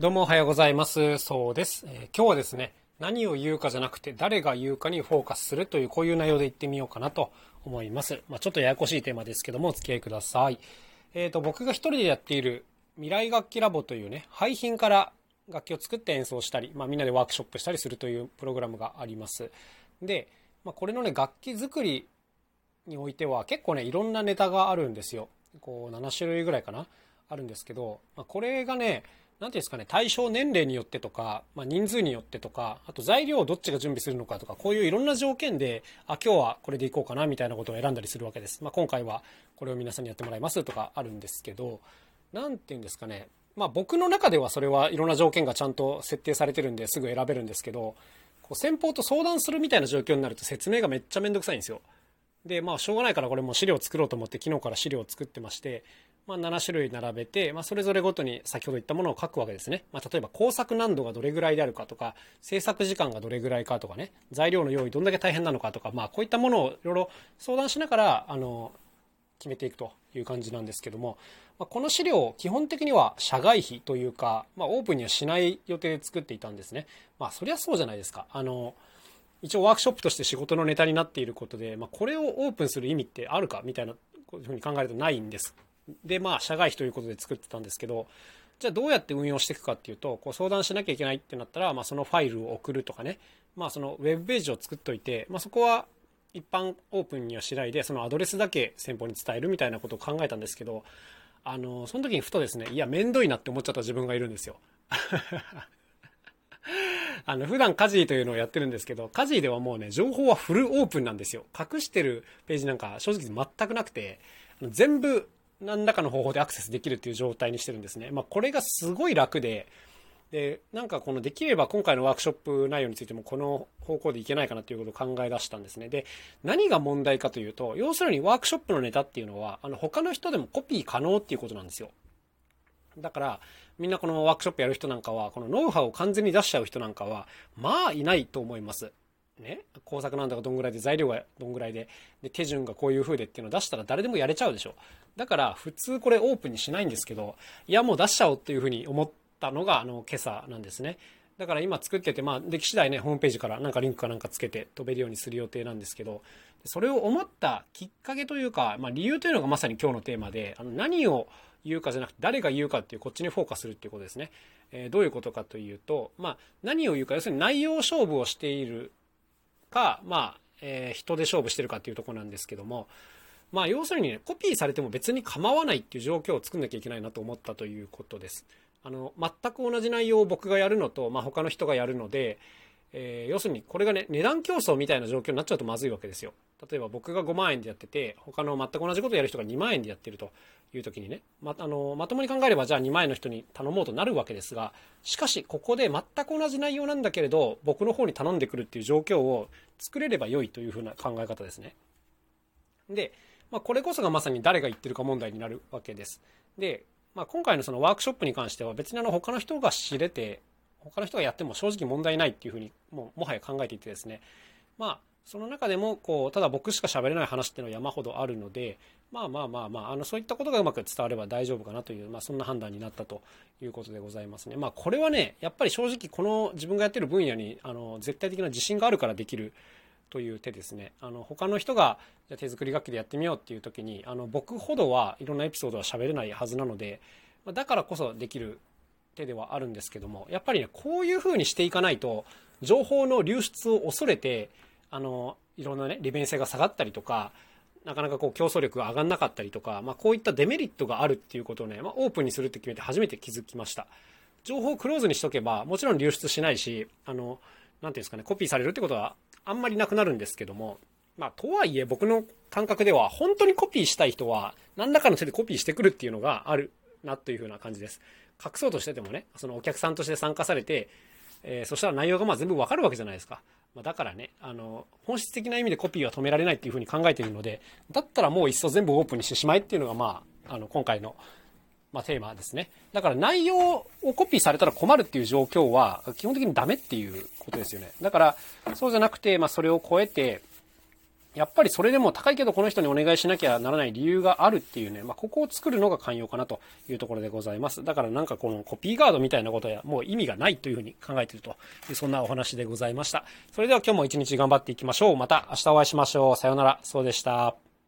どうもおはようございます。そうです、えー、今日はですね、何を言うかじゃなくて誰が言うかにフォーカスするというこういう内容で言ってみようかなと思います。まあ、ちょっとややこしいテーマですけどもお付き合いください。えっ、ー、と、僕が一人でやっている未来楽器ラボというね、廃品から楽器を作って演奏したり、まあ、みんなでワークショップしたりするというプログラムがあります。で、まあ、これのね、楽器作りにおいては結構ね、いろんなネタがあるんですよ。こう、7種類ぐらいかな？あるんですけど、まあ、これがね、何ていうんですかね、対象年齢によってとか、まあ、人数によってとか、あと材料をどっちが準備するのかとか、こういういろんな条件で、あ、今日はこれでいこうかなみたいなことを選んだりするわけです。まあ、今回はこれを皆さんにやってもらいますとかあるんですけど、何ていうんですかね、まあ、僕の中ではそれはいろんな条件がちゃんと設定されてるんですぐ選べるんですけど、こう先方と相談するみたいな状況になると説明がめっちゃめんどくさいんですよ。で、まあ、しょうがないからこれも資料作ろうと思って昨日から資料を作ってまして、まあ、7種類並べて、まあ、それぞれごとに先ほど言ったものを書くわけですね。まあ、例えば工作難度がどれぐらいであるかとか、制作時間がどれぐらいかとかね、材料の用意どんだけ大変なのかとか、まあ、こういったものをいろいろ相談しながら、あの、決めていくという感じなんですけども、まあ、この資料を、基本的には社外費というか、まあ、オープンにはしない予定で作っていたんですね。まあ、そりゃそうじゃないですか。あの、一応ワークショップとして仕事のネタになっていることで、まあ、これをオープンする意味ってあるかみたいなふうに考えるとないんですで、まあ、社外費ということで作ってたんですけど、じゃあどうやって運用していくかっていうと、こう相談しなきゃいけないってなったら、まあ、そのファイルを送るとかね、まあ、そのウェブページを作っといて、まあ、そこは一般オープンにはしないで、そのアドレスだけ先方に伝えるみたいなことを考えたんですけど、あの、その時にふとですね、いや、めんどいなって思っちゃった自分がいるんですよ。あの、普段家事というのをやってるんですけど、家事ではもうね、情報はフルオープンなんですよ。隠してるページなんか正直全くなくて、全部何らかの方法でアクセスできるっていう状態にしてるんですね。まあ、これがすごい楽で、で、なんかこのできれば今回のワークショップ内容についてもこの方向でいけないかなということを考え出したんですね。で、何が問題かというと、要するにワークショップのネタっていうのは、あの他の人でもコピー可能っていうことなんですよ。だから、みんなこのワークショップやる人なんかは、このノウハウを完全に出しちゃう人なんかは、まあいないと思います。ね、工作なんだかどんぐらいで材料がどんぐらいでで手順がこういう風でっていうのを出したら誰でもやれちゃうでしょ。だから普通これオープンにしないんですけどいやもう出しちゃおうっていう風に思ったのがあの今朝なんですね。だから今作っててまあでき次第ねホームページからなんかリンクかなんかつけて飛べるようにする予定なんですけどそれを思ったきっかけというか、まあ、理由というのがまさに今日のテーマであの何を言うかじゃなくて誰が言うかっていうこっちにフォーカスするっていうことですね、えー、どういうことかというと、まあ、何を言うか要するに内容勝負をしているか、まあ、えー、人で勝負してるかっていうとこなんですけども、まあ、要するにね、コピーされても別に構わないっていう状況を作んなきゃいけないなと思ったということです。あの、全く同じ内容を僕がやるのと、まあ、他の人がやるので、えー、要するにこれがね、値段競争みたいな状況になっちゃうとまずいわけですよ。例えば僕が5万円でやってて、他の全く同じことをやる人が2万円でやってるという時にね、まあのまともに考えればじゃあ2万円の人に頼もうとなるわけですが、しかしここで全く同じ内容なんだけれど、僕の方に頼んでくるっていう状況を作れれば良いというふうな考え方ですね。で、まあ、これこそがまさに誰が言ってるか問題になるわけです。で、まあ、今回のそのワークショップに関しては別にあの他の人が知れて他の人がやっても正直問題ないっていうふうにもうもはや考えていてですねまあその中でもこうただ僕しか喋れない話っていうのは山ほどあるのでまあまあまあまああのそういったことがうまく伝われば大丈夫かなという、まあ、そんな判断になったということでございますね。まあこれはねやっぱり正直この自分がやってる分野にあの絶対的な自信があるからできるという手ですね。あの他の人がじゃ手作り楽器でやってみようっていう時にあの僕ほどはいろんなエピソードは喋れないはずなのでだからこそできる手ではあるんですけどもやっぱりねこういうふうにしていかないと情報の流出を恐れてあのいろんなね利便性が下がったりとかなかなかこう競争力が上がんなかったりとか、まあ、こういったデメリットがあるっていうことをね、まあ、オープンにするって決めて初めて気づきました情報をクローズにしとけばもちろん流出しないしあの何ていうんですかねコピーされるってことはあんまりなくなるんですけどもまあ、とはいえ僕の感覚では本当にコピーしたい人は何らかの手でコピーしてくるっていうのがあるなというふうな感じです。隠そうとしててもね、そのお客さんとして参加されて、えー、そしたら内容がまあ全部わかるわけじゃないですか。まあ、だからね、あの、本質的な意味でコピーは止められないっていうふうに考えているので、だったらもういっそ全部オープンにしてしまえっていうのが、まあ、あの、今回の、まあ、テーマですね。だから内容をコピーされたら困るっていう状況は、基本的にダメっていうことですよね。だから、そうじゃなくて、まあ、それを超えて、やっぱりそれでも高いけどこの人にお願いしなきゃならない理由があるっていうね、まあ、ここを作るのが寛容かなというところでございます。だからなんかこのコピーガードみたいなことやもう意味がないというふうに考えているというそんなお話でございました。それでは今日も一日頑張っていきましょう。また明日お会いしましょう。さようなら。そうでした。